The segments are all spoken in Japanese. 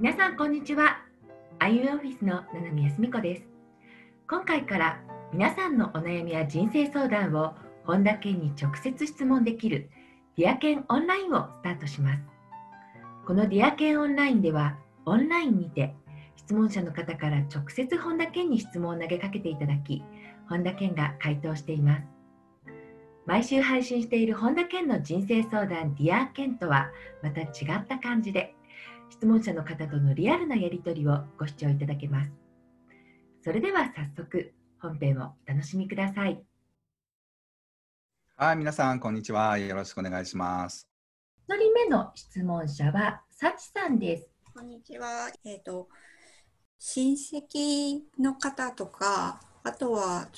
皆さんこんにちは。アイウエオフィスの七海康美子です。今回から皆さんのお悩みや人生相談を本田健に直接質問できる DearKen オンラインをスタートします。この DearKen オンラインではオンラインにて質問者の方から直接本田健に質問を投げかけていただき、本田健が回答しています。毎週配信している本田健の人生相談 DearKen とはまた違った感じで質問者の方とのリアルなやり取りをご視聴いただけます。それでは早速本編をお楽しみください。はい、皆さん、こんにちは。よろしくお願いします。1人目の質問者は、さちさんです。こんにちは。えっ、と、親戚の方とか、あとは、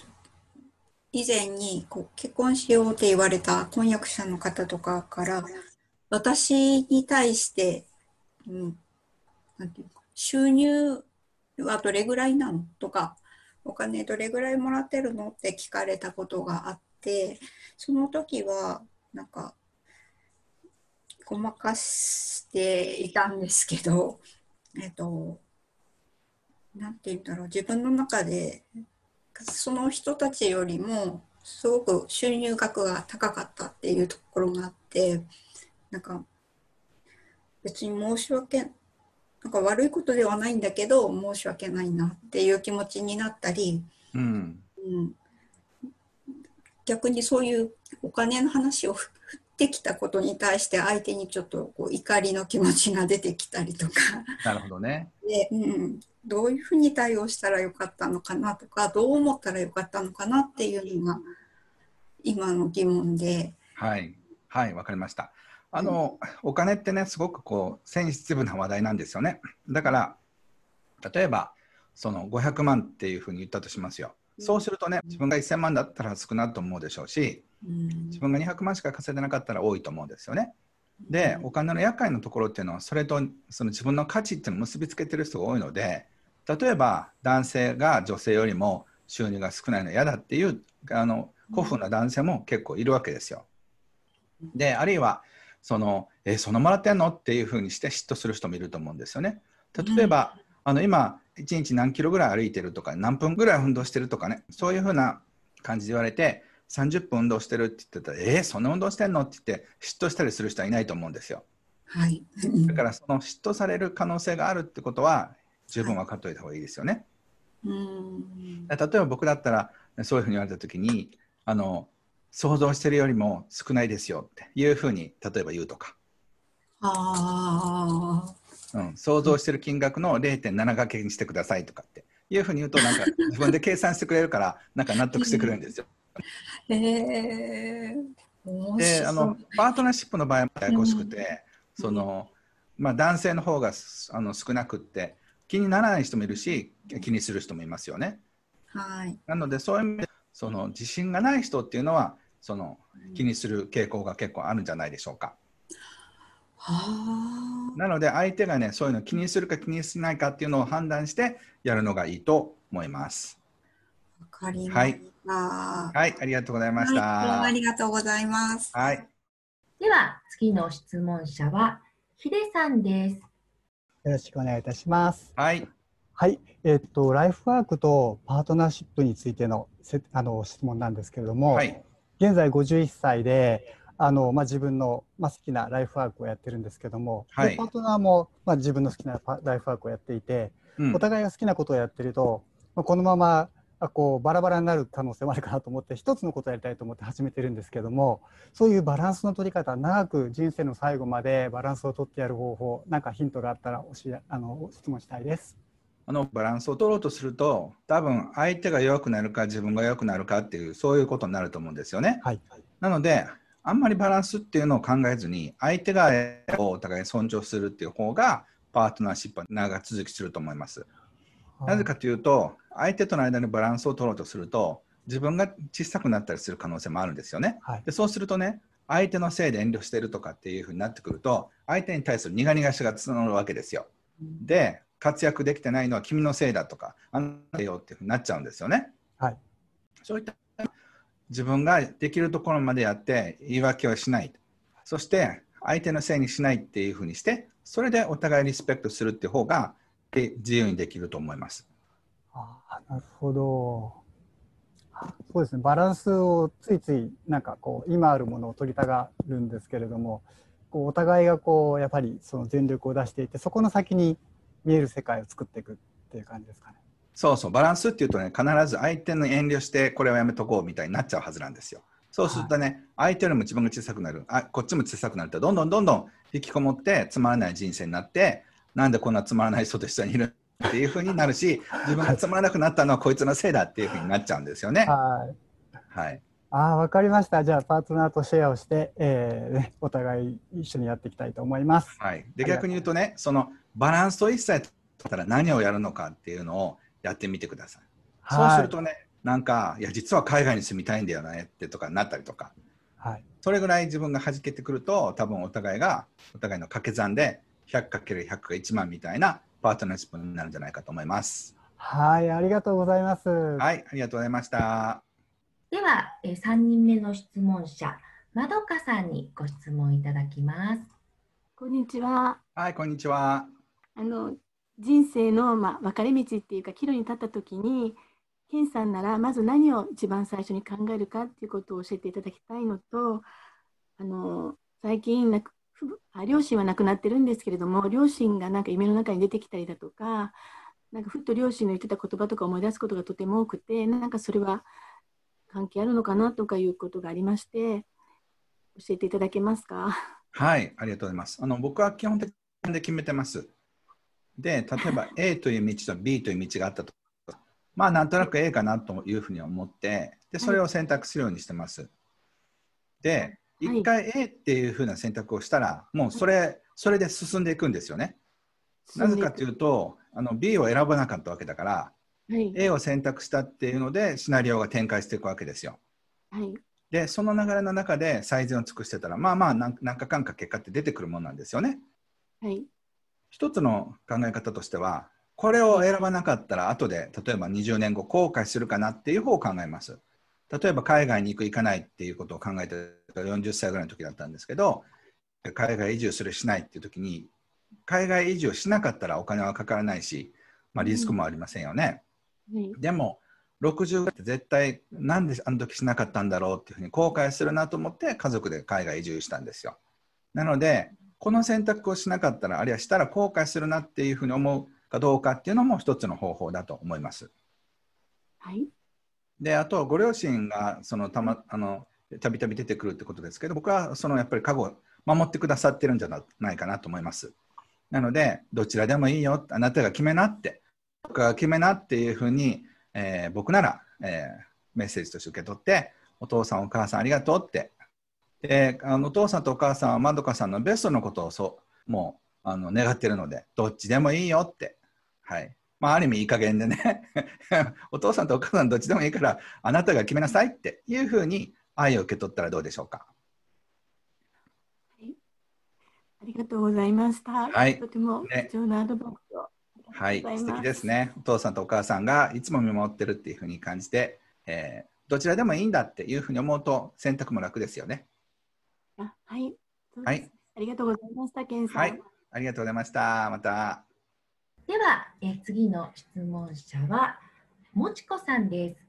以前にこう結婚しようって言われた婚約者の方とかから、私に対して、うん、なんていうか、収入はどれぐらいなのとか、お金どれぐらいもらってるのって聞かれたことがあって、その時は、なんか、ごまかしていたんですけど、えっと、なんて言うんだろう、自分の中で、その人たちよりも、すごく収入額が高かったっていうところがあって、なんか、別に申し訳、なんか悪いことではないんだけど、申し訳ないなっていう気持ちになったり、うん。うん、逆にそういうお金の話を振ってきたことに対して相手にちょっとこう怒りの気持ちが出てきたりとかなるほどね。で、うん、どういうふうに対応したらよかったのかなとかどう思ったらよかったのかなっていうのが今の疑問で、はい。はい、わかりました。あの、お金ってね、すごくこう、センシティブな話題なんですよね。だから、例えば、その500万っていうふうに言ったとしますよ。そうするとね、自分が1000万だったら少ないと思うでしょうし、うん自分が200万しか稼いでなかったら多いと思うんですよね。で、お金の厄介なところっていうのは、それとその自分の価値っていうのを結びつけてる人が多いので、例えば男性が女性よりも収入が少ないのは嫌だっていうあの古風な男性も結構いるわけですよ。で、あるいは、その、え、そのもらってんの？っていうふうにして嫉妬する人もいると思うんですよね。例えば、あの今、1日何キロぐらい歩いてるとか、何分ぐらい運動してるとかね、そういうふうな感じで言われて、30分運動してるって言ってたら、えーそんな運動してんの？って言って、嫉妬したりする人はいないと思うんですよ。はい、だから、その嫉妬される可能性があるってことは、十分分かっておいた方がいいですよね。うん。例えば僕だったら、そういうふうに言われたときに、あの、想像してるよりも少ないですよっていうふうに、例えば言うとか、ああうん、想像してる金額の0.7掛けにしてくださいとかっていうふうに言うと、なんか自分で計算してくれるから、なんか納得してくれるんですよ。へえ面で、あの、パートナーシップの場合はややこしくて、うん。その、まあ男性の方がすあの少なくって、気にならない人もいるし、気にする人もいますよね。はい。なので、そういう意味で、その自信がない人っていうのは、その気にする傾向が結構あるんじゃないでしょうか。はあなので、相手がね、そういうの気にするか気にしないかっていうのを判断してやるのがいいと思います。わかりました。はい、ありがとうございましはい、どうもた。ありがとうございます。はい、では、次の質問者は、ヒデさんです。よろしくお願いいたします。はい、はい、えっと、ライフワークとパートナーシップについてのせあの質問なんですけれども、はい、現在51歳で、あのまあ、自分の、まあ、好きなライフワークをやってるんですけども、はい。でパートナーも、まあ、自分の好きなパライフワークをやっていて、うん。お互いが好きなことをやってると、まあ、このままあこうバラバラになる可能性もあるかなと思って一つのことをやりたいと思って始めてるんですけどもそういうバランスの取り方長く人生の最後までバランスを取ってやる方法なんかヒントがあったら教えあの質問したいです。あのバランスを取ろうとすると、多分相手が弱くなるか自分が弱くなるかっていう、そういうことになると思うんですよね。はい、なので、あんまりバランスっていうのを考えずに、相手がお互い尊重するっていう方が、パートナーシップは長続きすると思います。なぜかというと、相手との間にバランスを取ろうとすると、自分が小さくなったりする可能性もあるんですよね。はいでそうするとね、相手のせいで遠慮してるとかっていうふうになってくると、相手に対する苦々しが募るわけですよ。で、活躍できてないのは君のせいだとか、あんたよっていうふうになっちゃうんですよね。はいそういった自分ができるところまでやって言い訳をしない。そして相手のせいにしないっていうふうにしてそれでお互いリスペクトするっていう方がで自由にできると思います。ああなるほど。そうですね、バランスをついついなんかこう今あるものを取りたがるんですけれどもこうお互いがこうやっぱりその全力を出していてそこの先に見える世界を作っていくっていう感じですかね。そうそう、バランスっていうとね、必ず相手の遠慮してこれはやめとこうみたいになっちゃうはずなんですよ。そうするとね、相手よりも自分が小さくなる、あこっちも小さくなると、どんどんどんどん引きこもってつまらない人生になって、なんでこんなつまらない人と一緒にいるっていうふうになるし、自分がつまらなくなったのはこいつのせいだっていうふうになっちゃうんですよね。はい。はい。ああ、わかりました。じゃあ、パートナーとシェアをして、えーね、お互い一緒にやっていきたいと思います。はい。で、逆に言うとね、そのバランスを一切取ったら何をやるのかっていうのをやってみてください。そうするとね、なんか、いや、実は海外に住みたいんだよねってとかなったりとか、はい。それぐらい自分が弾けてくると、多分お互いが、お互いの掛け算で 100×100 が1万みたいなパートナーシップになるんじゃないかと思います。はい、ありがとうございます。はい、ありがとうございました。では、えー、3人目の質問者、まどかさんにご質問いただきます。こんにちは。はい、こんにちは。あの人生の、まあ、分かれ道っていうか岐路に立った時にケンさんならまず何を一番最初に考えるかっていうことを教えていただきたいのとあの最近なくあ両親は亡くなってるんですけれども両親がなんか夢の中に出てきたりだとかなんかふっと両親の言ってた言葉とか思い出すことがとても多くてなんかそれは関係あるのかなとかいうことがありまして教えていただけますか？はい、ありがとうございます。あの僕は基本的に決めてます。で、例えば A という道と B という道があったと。まあ、なんとなく A かなというふうに思って、で、それを選択するようにしてます。で、一回 A っていうふうな選択をしたら、もうそれ、それで進んでいくんですよね。なぜかというと、あの B を選ばなかったわけだから、はい、A を選択したっていうので、シナリオが展開していくわけですよ。はい、で、その流れの中で最善を尽くしてたら、まあまあ何、何かかんか結果って出てくるもんなんですよね。はい、一つの考え方としては、これを選ばなかったら、後で例えば20年後、後悔するかなっていう方を考えます。例えば海外に行く、行かないっていうことを考えてた40歳ぐらいの時だったんですけど、海外移住する、しないっていう時に、海外移住しなかったらお金はかからないし、まあ、リスクもありませんよね。はい、でも、60って絶対なんであの時しなかったんだろうっていうふうに後悔するなと思って家族で海外移住したんですよ。なので、この選択をしなかったら、あるいはしたら後悔するなっていうふうに思うかどうかっていうのも一つの方法だと思います。はい。で、あと、ご両親がそのたまあのたびたび出てくるってことですけど、僕はそのやっぱり過去を守ってくださってるんじゃないかなと思います。なので、どちらでもいいよ、あなたが決めなって、決めなっていうふうに、えー、僕なら、えー、メッセージとして受け取って、お父さん、お母さんありがとうって。で、あのお父さんとお母さんはまどかさんのベストのことをそう、もうあの願ってるので、どっちでもいいよって。はい。まあ、ある意味いい加減でね、お父さんとお母さんどっちでもいいから、あなたが決めなさいっていうふうに愛を受け取ったらどうでしょうか。はい、ありがとうございました。はい、とても貴重なアドバイスを。はい、素敵ですね。お父さんとお母さんがいつも見守ってるっていうふうに感じて、えー、どちらでもいいんだっていうふうに思うと選択も楽ですよね。あはい、はい、ありがとうございました、ケンさん。はい、ありがとうございました。また。では、え次の質問者は、もちこさんです。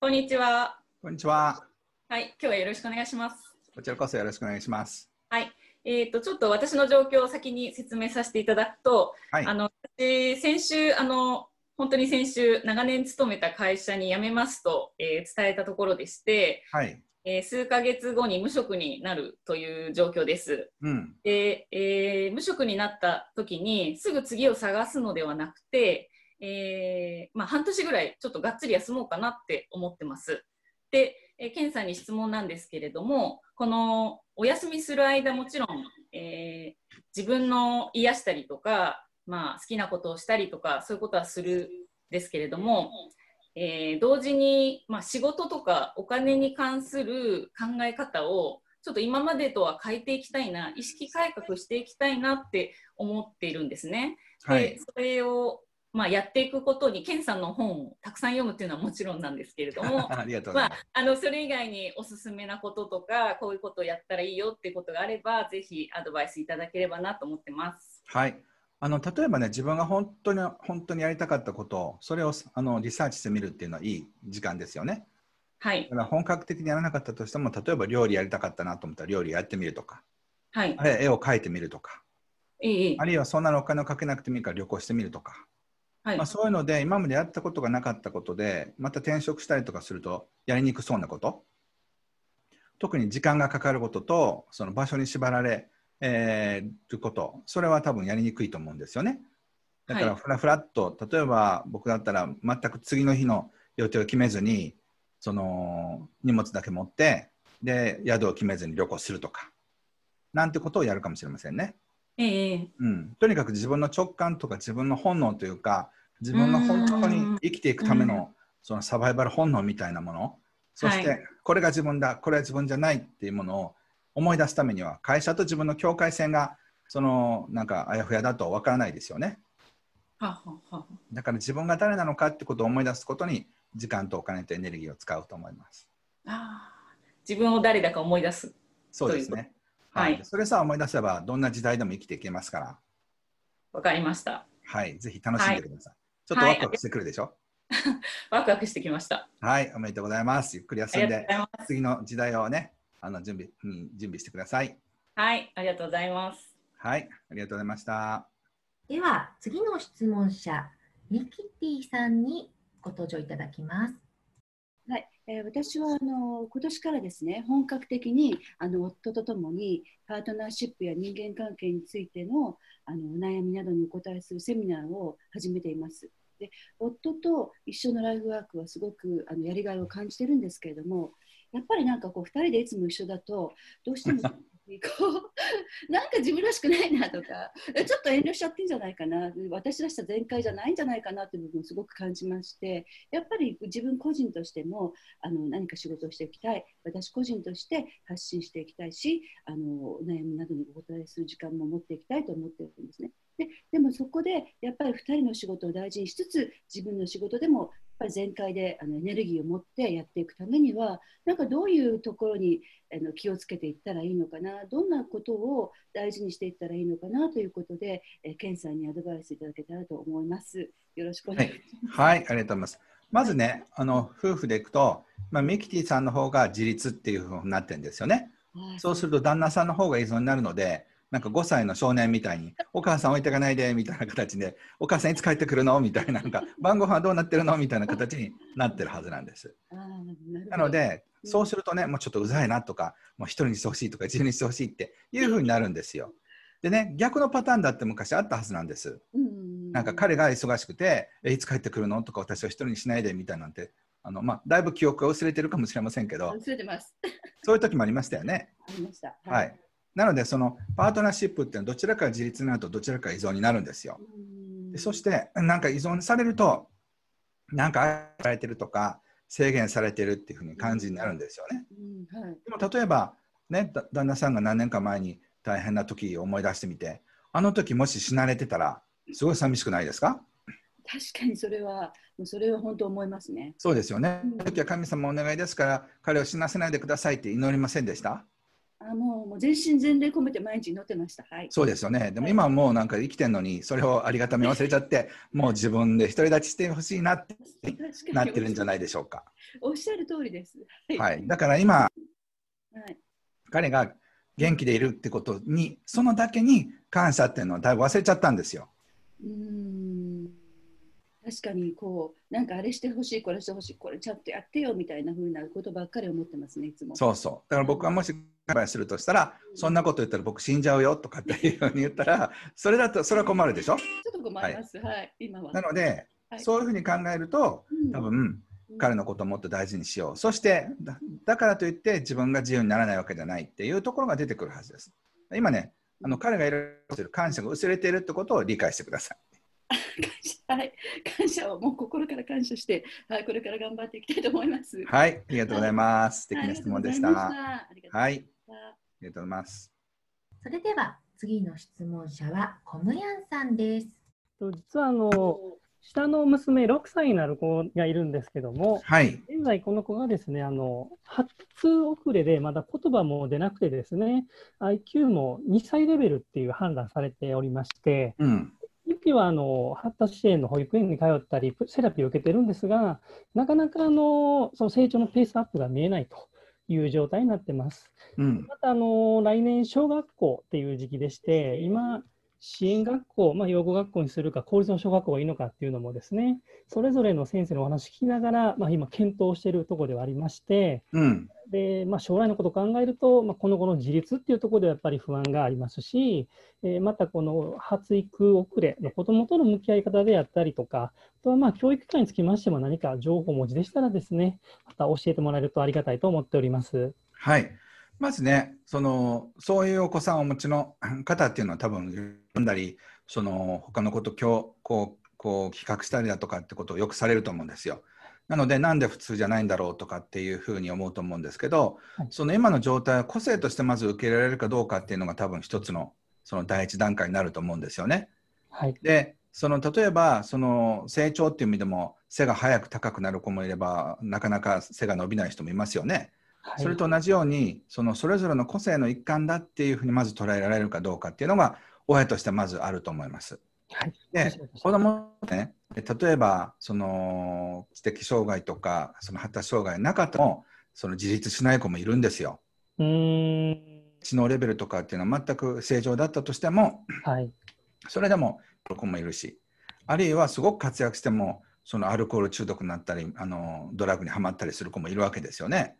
こんにちは。こんにちは。はい、今日はよろしくお願いします。こちらこそよろしくお願いします。はい。えーと、とちょっと私の状況を先に説明させていただくと、はい、あの私先週あの本当に先週長年勤めた会社に辞めますと、えー、伝えたところでして、はいえー、数ヶ月後に無職になるという状況です。うん、で、えー、無職になった時にすぐ次を探すのではなくて、えーまあ、半年ぐらいちょっとがっつり休もうかなって思ってます。で、えー、ケンさんに質問なんですけれどもこのお休みする間もちろん、えー、自分の癒したりとか、まあ、好きなことをしたりとかそういうことはするですけれども、えー、同時に、まあ、仕事とかお金に関する考え方をちょっと今までとは変えていきたいな意識改革していきたいなって思っているんですね。はい、でそれをまあ、やっていくことに、ケンさんの本をたくさん読むっていうのはもちろんなんですけれども、ありがとうございます。まあ、あのそれ以外におすすめなこととか、こういうことをやったらいいよっていうことがあれば、ぜひアドバイスいただければなと思ってます。はい。あの例えばね、自分が本当に本当にやりたかったことを、それをあのリサーチしてみるっていうのはいい時間ですよね。はい。だ、から本格的にやらなかったとしても、例えば料理やりたかったなと思ったら料理やってみるとか、はい。あ、るいは絵を描いてみるとか、いい、いいあるいはそんなのお金をかけなくてもいいから旅行してみるとか、はい。まあ、そういうので今までやったことがなかったことでまた転職したりとかするとやりにくそうなこと。特に時間がかかることとその場所に縛られ、えーること。それは多分やりにくいと思うんですよね。だからはい。ふらふらっと例えば僕だったら全く次の日の予定を決めずにその荷物だけ持ってで宿を決めずに旅行するとかなんてことをやるかもしれませんね。ええええ。うん、とにかく自分の直感とか自分の本能というか自分が本当に生きていくためのそのサバイバル本能みたいなもの。そしはてこれが自分だこれは自分じゃないっていうものを思い出すためには会社と自分の境界線がそのなんかあやふやだとわからないですよね。はははだから自分が誰なのかってことを思い出すことに時間とお金とエネルギーを使うと思います。あー自分を誰だか思い出す。そうですね。と。い。はい。それさえ思い出せばどんな時代でも生きていけますから。わかりました。はい。ぜひ楽しんでください、ちょっとワクワクしてくるでしょ？ワクワクしてきました。はい、おめでとうございます。ゆっくりあ休んで。次の時代をね、あの準備、うん、準備してください。はい、ありがとうございます。はい、ありがとうございました。では次の質問者ミキティさんにご登場いただきます。はい、えー私はあの今年からですね本格的にあの夫とともにパートナーシップや人間関係についてのあのお悩みなどにお答えするセミナーを始めています。で夫と一緒のライフワークはすごくあのやりがいを感じてるんですけれどもやっぱりなんかこう2人でいつも一緒だとどうしてもこう なんか自分らしくないなとかえちょっと遠慮しちゃってんじゃないかな。私らしさ全開じゃないんじゃないかなという部分をすごく感じましてやっぱり自分個人としてもあの何か仕事をしていきたい。私個人として発信していきたいしあのお悩みなどにお答えする時間も持っていきたいと思っているんですね。ででもそこでやっぱり2人の仕事を大事にしつつ自分の仕事でもぱり全開であのエネルギーを持ってやっていくためにはなんかどういうところにあの気をつけていったらいいのかなどんなことを大事にしていったらいいのかなということで、えー、ケンさんにアドバイスいただけたらと思います。よろしくお願いします。はい、ありがとうございます。まずね、あの夫婦でいくと、まあ、ミキティさんの方が自立っていうふうになってるんですよね。はいそうすると旦那さんの方が依存になるので、なんか5歳の少年みたいに、お母さん置いていかないでみたいな形で、お母さんいつ帰ってくるの？みたいな、なんか晩ご飯はどうなってるの？みたいな形になってるはずなんです。なので、うんそうするとね、もうちょっとうざいなとか、もう一人にしてほしいとか、自由にしてほしいっていうふうになるんですよ。でね、逆のパターンだって昔あったはずなんです。うんなんか彼が忙しくて、えいつ帰ってくるの？とか、私を一人にしないでみたいなんて、あのまあ、だいぶ記憶が薄れてるかもしれませんけど、忘れてます。そういう時もありましたよね。ありました。はい。なので、そのパートナーシップっていうのはどちらかが自立になるとどちらかが依存になるんですよ。うんでそして、なんか依存されると、なんか愛されてるとか、制限されてるっていうふうに感じになるんですよね。うんはい。でも例えば、ね、だ旦那さんが何年か前に大変な時を思い出してみて、あの時もし死なれてたら、すごい寂しくないですか？確かにそれは、それは本当思いますね。そうですよね。うん時は神様お願いですから、彼を死なせないでくださいって祈りませんでした？あもうもう全身全霊込めて毎日祈ってました。はい。そうですよね。でも今はもうなんか生きてるのに、それをありがたみ忘れちゃって、もう自分で独り立ちしてほしいなってなってるんじゃないでしょうか。おっしゃる通りです。はい。はい。だから今、はい彼が元気でいるってことに、そのだけに感謝っていうのをだいぶ忘れちゃったんですよ。うーん確かにこうなんかあれしてほしいこれしてほしいこれちゃんとやってよみたいな風なことばっかり思ってますねいつも。そうそう。だから僕はもしアドバイスするとしたら、そんなこと言ったら僕死んじゃうよとかっていうふうに言ったら、それだとそれは困るでしょ？ちょっと困ります。はい。今は。なので、はいそういうふうに考えると、うん多分彼のことをもっと大事にしよう。そしてだ、だからといって自分が自由にならないわけじゃないっていうところが出てくるはずです。今ね、あの彼がいる感謝が薄れているってことを理解してください。感 謝はい感謝をもう心から感謝してはいこれから頑張っていきたいと思います。はい、ありがとうございます。素敵はいな質問でした。いましたはい、ありがとうございます。それでは次の質問者はコムヤンさんです。と実はあの下の娘、6歳になる子がいるんですけども、はい。現在この子がですね、あの、発達遅れでまだ言葉も出なくてですね、IQ も2歳レベルっていう判断されておりまして、うん。時はあの発達支援の保育園に通ったり、セラピーを受けてるんですが、なかなかあのその成長のペースアップが見えないという状態になってます。うん。またあの来年、小学校っていう時期でして、今、支援学校、まあ、養護学校にするか、公立の小学校がいいのかっていうのもですね、それぞれの先生のお話聞きながら、まあ、今、検討しているところではありまして、うん。でまあ、将来のことを考えると、まあ、この後の自立っていうところではやっぱり不安がありますし、えーまたこの発育遅れの子どもとの向き合い方であったりとか、あとはまあ教育機関につきましても何か情報をお持ちでしたらですね、また教えてもらえるとありがたいと思っております。はい。まずね、その、そういうお子さんをお持ちの方っていうのは多分読んだり、その、他のこと今日、こう、こう企画したりだとかってことをよくされると思うんですよ。なので、なんで普通じゃないんだろうとかっていうふうに思うと思うんですけど、はいその今の状態を個性としてまず受け入れられるかどうかっていうのが多分一つの、その第一段階になると思うんですよね。はい、でその例えばその成長っていう意味でも背が早く高くなる子もいればなかなか背が伸びない人もいますよね。はい、それと同じようにそのそれぞれの個性の一環だっていうふうにまず捉えられるかどうかっていうのが親としてまずあると思います。はい、で子供ね例えばその知的障害とかその発達障害なかったもその自立しない子もいるんですよ。うーん、知能レベルとかっていうのは全く正常だったとしてもはい、それでも子もいるし、あるいはすごく活躍しても、そのアルコール中毒になったり、あのドラッグにはまったりする子もいるわけですよね。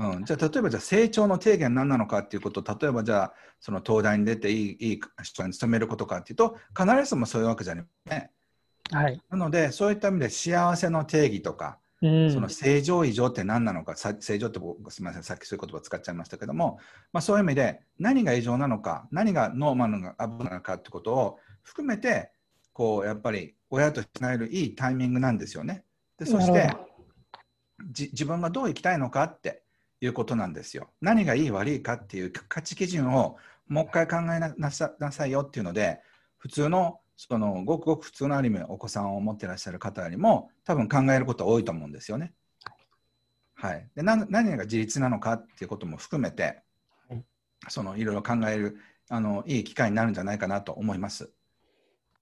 うん、じゃあ例えばじゃあ成長の定義は何なのかっていうことを例えばじゃあその東大に出ていいいい人に勤めることかっていうと必ずしもそういうわけじゃないね。はい、なのでそういった意味で幸せの定義とか、うん、その正常異常って何なのかさ正常って僕すみませんさっきそういう言葉使っちゃいましたけども、まあ、そういう意味で何が異常なのか何がノーマルなアブなのかってことを含めてこうやっぱり親としてえるいいタイミングなんですよね。でそして自分がどう生きたいのかっていうことなんですよ。何がいい悪いかっていう価値基準をもう一回考えなさなさいよっていうので普通のそのごくごく普通のある意味お子さんを持ってらっしゃる方よりも多分考えることは多いと思うんですよね。はい、でな何が自立なのかっていうことも含めて、はいそのいろいろ考えるあのいい機会になるんじゃないかなと思います。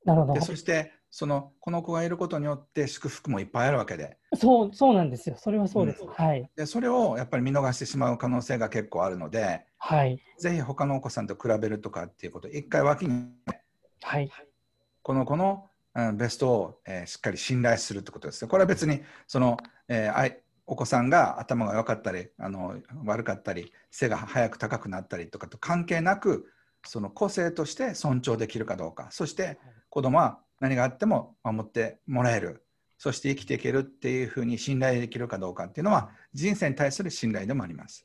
なるほどでそしてそのこの子がいることによって祝福もいっぱいあるわけで。そう、そうなんですよ。それはそうです。うん。はい、でそれをやっぱり見逃してしまう可能性が結構あるのではい、ぜひ他のお子さんと比べるとかっていうことを一回脇に。はい、この子のうんベストを、えーしっかり信頼するってことですね。これは別にその、えーあいお子さんが頭が良かったりあの悪かったり背が早く高くなったりとかと関係なくその個性として尊重できるかどうか。そして子供は何があっても守ってもらえるそして生きていけるっていうふうに信頼できるかどうかっていうのは人生に対する信頼でもあります。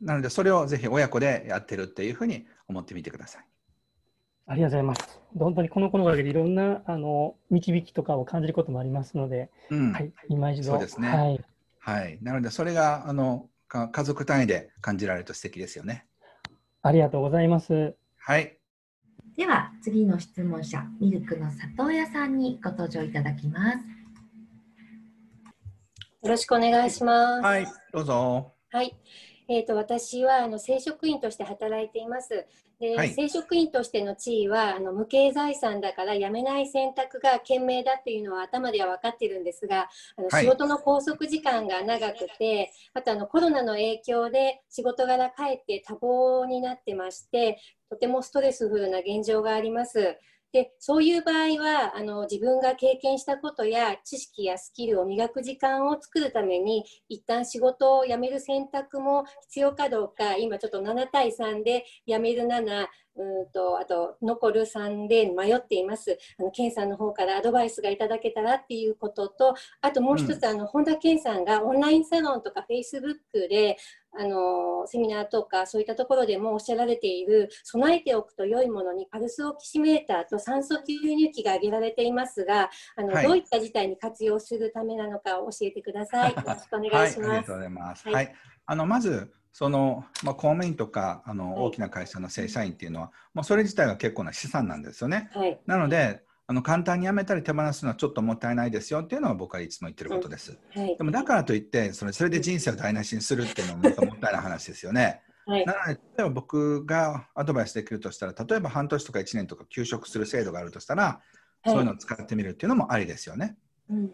なのでそれをぜひ親子でやってるっていうふうに思ってみてください。ありがとうございます。本当にこの子のおかげでいろんなあの導きとかを感じることもありますので、うんはい、今一度。そうですねはい、はい、なので、それがあのか家族単位で感じられると素敵ですよね。ありがとうございます。はい、では次の質問者ミルクの里親さんにご登場いただきますよろしくお願いします。はい、どうぞ。はい。えー、と私はあの正職員として働いています。で、はい正職員としての地位はあの無形財産だから辞めない選択が賢明だっていうのは頭では分かっているんですがあのはい仕事の拘束時間が長くて、あとあのコロナの影響で仕事柄帰って多忙になってましてとてもストレスフルな現状があります。でそういう場合はあの自分が経験したことや知識やスキルを磨く時間を作るために一旦仕事を辞める選択も必要かどうか今ちょっと7対3で辞める7うんとあと残る3で迷っていますあの健さんの方からアドバイスがいただけたらっていうこととあともう一つ、あの本田健さんがオンラインサロンとかフェイスブックであのセミナーとかそういったところでもおっしゃられている備えておくと良いものにパルスオキシメーターと酸素吸入器が挙げられていますがあの、はいどういった事態に活用するためなのかを教えてください。よろしくお願はいい、します。ありがとうございます。はいはい、あのまずそのまあ公務員とかあのはい大きな会社の正社員っていうのは、もうそれ自体が結構な資産なんですよね。はい、なので、あの簡単にやめたり手放すのはちょっともったいないですよっていうのは僕はいつも言ってることです。はいでもだからといってそれそれで人生を台無しにするっていうのもまたもったいない話ですよね。はいなので例えば僕がアドバイスできるとしたら例えば半年とか1年とか休職する制度があるとしたら、そういうのを使ってみるっていうのもありですよね。うん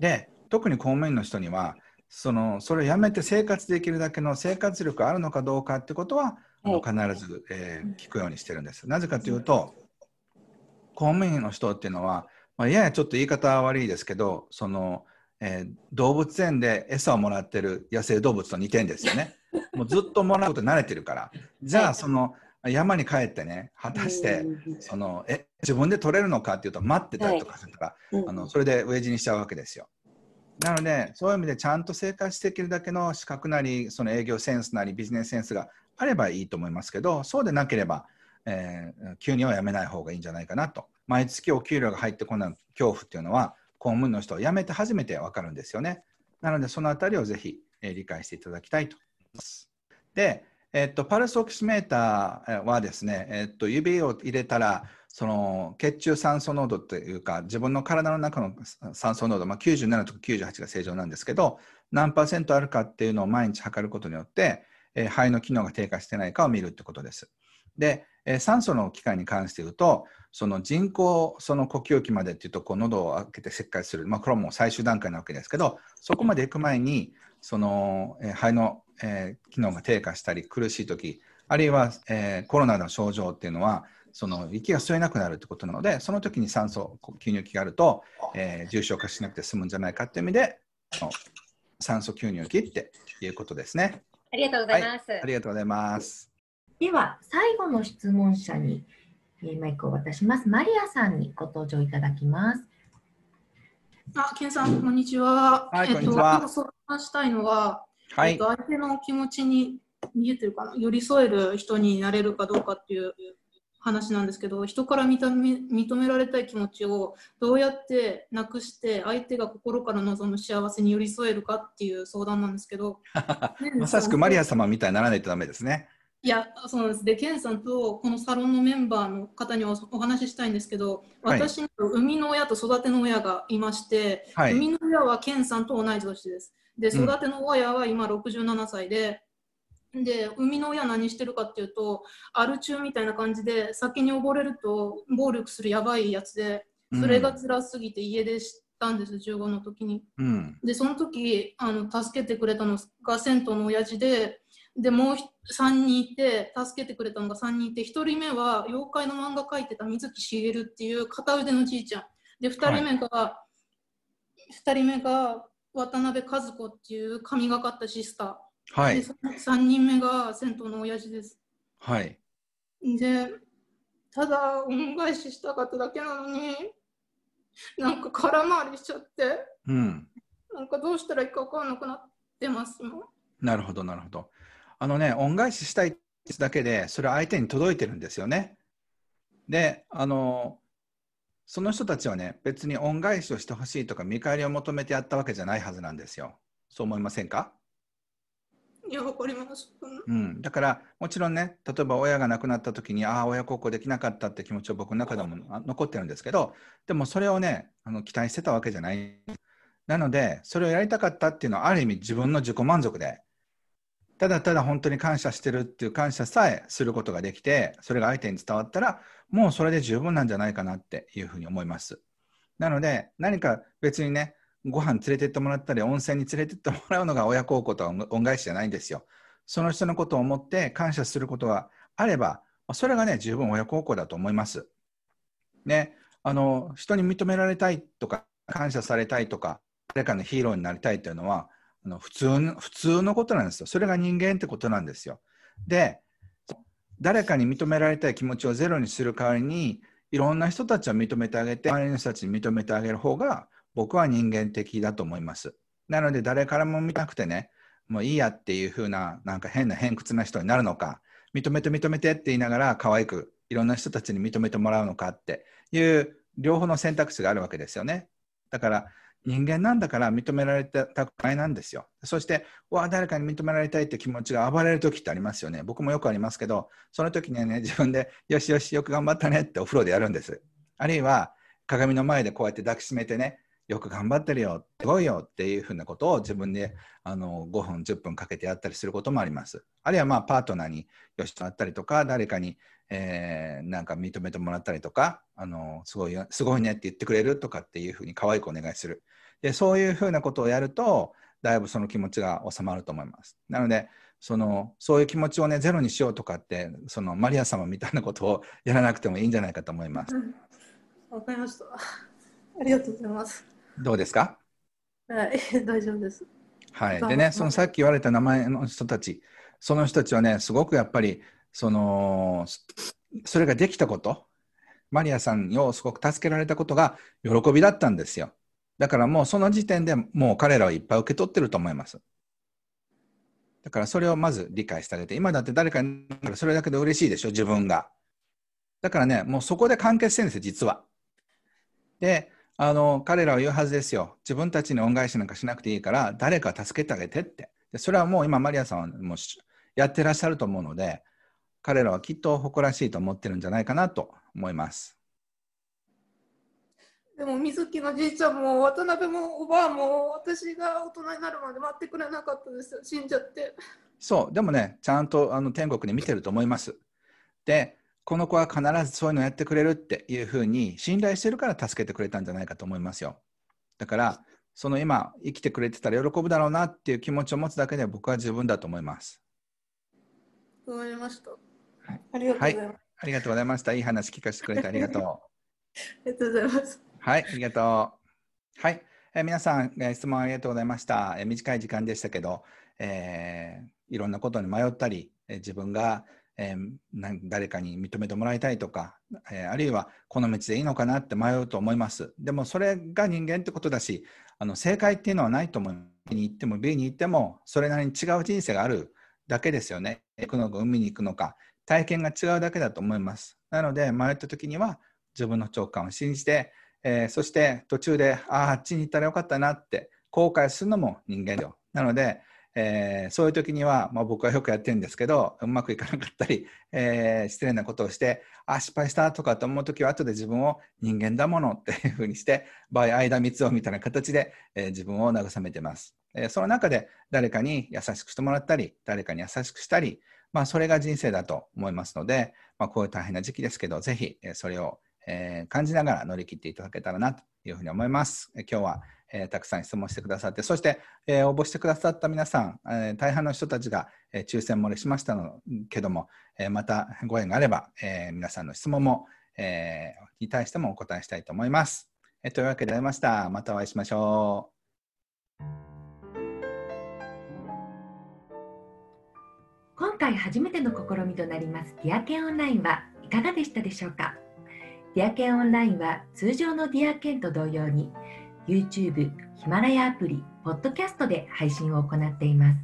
で特に公務員の人にはそのそれをやめて生活できるだけの生活力あるのかどうかってことは、必ず、えー聞くようにしてるんです。なぜかというと公務員の人っていうのは、まあ、ややちょっと言い方は悪いですけどその、えー動物園で餌をもらってる野生動物と似てるんですよね。もうずっともらうことに慣れてるから。じゃあその山に帰ってね果たしてそのえ自分で取れるのかっていうと待ってたりとかするから、うんあのそれで飢え死にしちゃうわけですよ。なのでそういう意味でちゃんと生活できるだけの資格なりその営業センスなりビジネスセンスがあればいいと思いますけどそうでなければ、えー急にはやめない方がいいんじゃないかなと毎月お給料が入ってこない恐怖っていうのは公務員の人は辞めて初めて分かるんですよね。なのでそのあたりをぜひ、えー理解していただきたいと思います。で、えっと、パルスオキシメーターはですね、えっと、指を入れたらその血中酸素濃度というか自分の体の中の酸素濃度、まあ、97とか98が正常なんですけど何パーセントあるかっていうのを毎日測ることによって、えー肺の機能が低下してないかを見るってことです。で、えー酸素の機会に関して言うとその人工その呼吸器までっていうとこう喉を開けて切開する、まあ、これはもう最終段階なわけですけどそこまで行く前にその、えー肺の、えー機能が低下したり苦しい時あるいは、えーコロナの症状っていうのはその息が吸えなくなるってことなのでその時に酸素吸入器があると、えー重症化しなくて済むんじゃないかっていう意味で酸素吸入器っていうことですね。ありがとうございます。ありがとうございます。では最後の質問者にえーマイクを渡します。マリアさんにご登場いただきます。あ、ケンさん、こんにちは。はいえっと、こんにちは今日相談したいのは、はいえっと、相手の気持ちに見えてるかな、寄り添える人になれるかどうかっていう話なんですけど、人から認め認められたい気持ちをどうやってなくして、相手が心から望む幸せに寄り添えるかっていう相談なんですけど、まさしくマリア様みたいにならないとダメですね。いや、そうなんです。で、ケンさんとこのサロンのメンバーの方におお話ししたいんですけど、はい私の生みの親と育ての親がいまして、はい生みの親はケンさんと同い年です。で、うん育ての親は今67歳で、で、生みの親何してるかっていうと、アル中みたいな感じで、酒に溺れると暴力するやばいやつで、それが辛すぎて家出したんです、15の時に。うん。でその時あの助けてくれたのが銭湯の親父ででもう3人いて助けてくれたのが3人いて1人目は妖怪の漫画描いてた水木しげるっていう片腕のじいちゃんで2人目が、二人目が渡辺和子っていう神がかったシスター、はいで。3人目が銭湯の親父ですはい。でただ恩返ししたかっただけなのになんか空回りしちゃってうん。なんかどうしたらいいか分かんなくなってます今なるほど、なるほど。あのね、恩返ししたいだけで、それは相手に届いてるんですよね。で、あの、その人たちはね、別に恩返しをしてほしいとか、見返りを求めてやったわけじゃないはずなんですよ。そう思いませんか？いや、わかります。うん、だからもちろんね例えば親が亡くなった時にああ親孝行できなかったって気持ちは僕の中でもあ残ってるんですけどでもそれをねあの期待してたわけじゃない。なのでそれをやりたかったっていうのはある意味自分の自己満足でただただ本当に感謝してるっていう感謝さえすることができてそれが相手に伝わったらもうそれで十分なんじゃないかなっていうふうに思います。なので何か別にねご飯連れてってもらったり温泉に連れてってもらうのが親孝行とは恩返しじゃないんですよその人のことを思って感謝することがあれば、それがね、十分親孝行だと思います。ね、あの、人に認められたいとか、感謝されたいとか、誰かのヒーローになりたいというのは、あの普通の普通のことなんですよ。それが人間ってことなんですよ。で、誰かに認められたい気持ちをゼロにする代わりに、いろんな人たちを認めてあげて、周りの人たちに認めてあげる方が、僕は人間的だと思います。なので、誰からも見たくてね、もういいやっていう風な、なんか変な偏屈な人になるのか、認めて認めてって言いながら、可愛くいろんな人たちに認めてもらうのかっていう、両方の選択肢があるわけですよね。だから、人間なんだから認められたくないなんですよ。そして、わあ、誰かに認められたいって気持ちが暴れる時ってありますよね。僕もよくありますけど、その時にはね、自分で、よしよし、よく頑張ったねってお風呂でやるんです。あるいは鏡の前でこうやって抱きしめてねよく頑張ってるよすごいよっていうふうなことを自分であの5分10分かけてやったりすることもありますあるいはまあパートナーによしとなったりとか誰かに、えー、なんか認めてもらったりとかあのすごいすごいねって言ってくれるとかっていうふうに可愛くお願いするでそういうふうなことをやるとだいぶその気持ちが収まると思いますなのでそのそういう気持ちをねゼロにしようとかってそのマリア様みたいなことをやらなくてもいいんじゃないかと思います。わ、かりました。ありがとうございます。どうですか？はい、大丈夫です。はい。でね、そのさっき言われた名前の人たち、その人たちはね、すごくやっぱり、その、それができたこと、マリアさんをすごく助けられたことが喜びだったんですよ。だからもうその時点でもう彼らはいっぱい受け取ってると思います。だからそれをまず理解してあげて、今だって誰かにそれだけで嬉しいでしょ、自分が。だからね、もうそこで完結してるんですよ、実は。で、あの彼らは言うはずですよ。自分たちに恩返しなんかしなくていいから、誰か助けてあげてって。でそれはもう今、マリアさんはもうやってらっしゃると思うので、彼らはきっと誇らしいと思ってるんじゃないかなと思います。でも水木のじいちゃんも渡辺もおばあも私が大人になるまで待ってくれなかったです死んじゃってそうでもねちゃんとあの天国に見てると思いますでこの子は必ずそういうのやってくれるっていうふうに信頼してるから助けてくれたんじゃないかと思いますよ。だからその今生きてくれてたら喜ぶだろうなっていう気持ちを持つだけで僕は十分だと思います。わかりました、はい、ありがとうございます、はい、ありがとうございました。いい話聞かせてくれてありがとう。ありがとうございます。はい、ありがとう。はい、えー、皆さん、えー、質問ありがとうございました。えー、短い時間でしたけど、えー、いろんなことに迷ったり、えー、自分が、えー、誰かに認めてもらいたいとか、えー、あるいはこの道でいいのかなって迷うと思います。でもそれが人間ってことだし、あの正解っていうのはないと思う。A に行っても B に行っても、それなりに違う人生があるだけですよね。行くのか、海に行くのか、体験が違うだけだと思います。なので、迷った時には自分の直感を信じて、えー、そして途中であああっちに行ったらよかったなって後悔するのも人間だよなので、えー、そういう時には、まあ、僕はよくやってるんですけどうまくいかなかったり、えー、失礼なことをしてあ失敗したとかと思う時は後で自分を人間だものっていうふうにして場合間三つをみたいな形で、えー、自分を慰めてます、えその中で誰かに優しくしてもらったり誰かに優しくしたりまあ、それが人生だと思いますので、まあ、こういう大変な時期ですけど、ぜひそれをえー、感じながら乗り切っていただけたらなというふうに思います。え今日は、えー、たくさん質問してくださって、そして、えー、応募してくださった皆さん、え大半の人たちが、え抽選漏れしましたのけども、えまたご縁があれば、え皆さんの質問も、えに対してもお答えしたいと思います。えというわけでありました。またお会いしましょう。今回初めての試みとなりますディアケンオンラインはいかがでしたでしょうか？ディアケンオンラインは通常のディアケンと同様に YouTube、ヒマラヤアプリ、ポッドキャストで配信を行っています。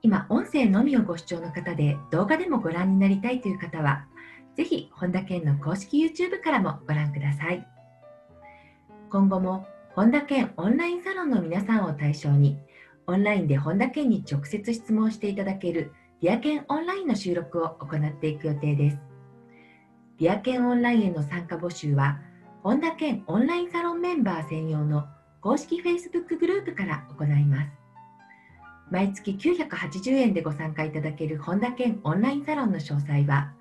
今、音声のみをご視聴の方で動画でもご覧になりたいという方は、ぜひ本田健の公式 YouTube からもご覧ください。今後も本田健オンラインサロンの皆さんを対象に、オンラインで本田健に直接質問していただけるディアケンオンラインの収録を行っていく予定です。ディアケンオンラインへの参加募集は、本田健オンラインサロンメンバー専用の公式 Facebook グループから行います。毎月980円でご参加いただける本田健オンラインサロンの詳細は、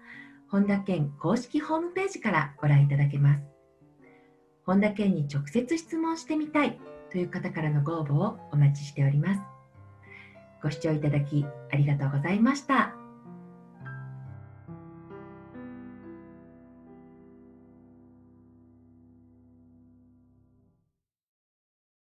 本田健公式ホームページからご覧いただけます。本田健に直接質問してみたいという方からのご応募をお待ちしております。ご視聴いただきありがとうございました。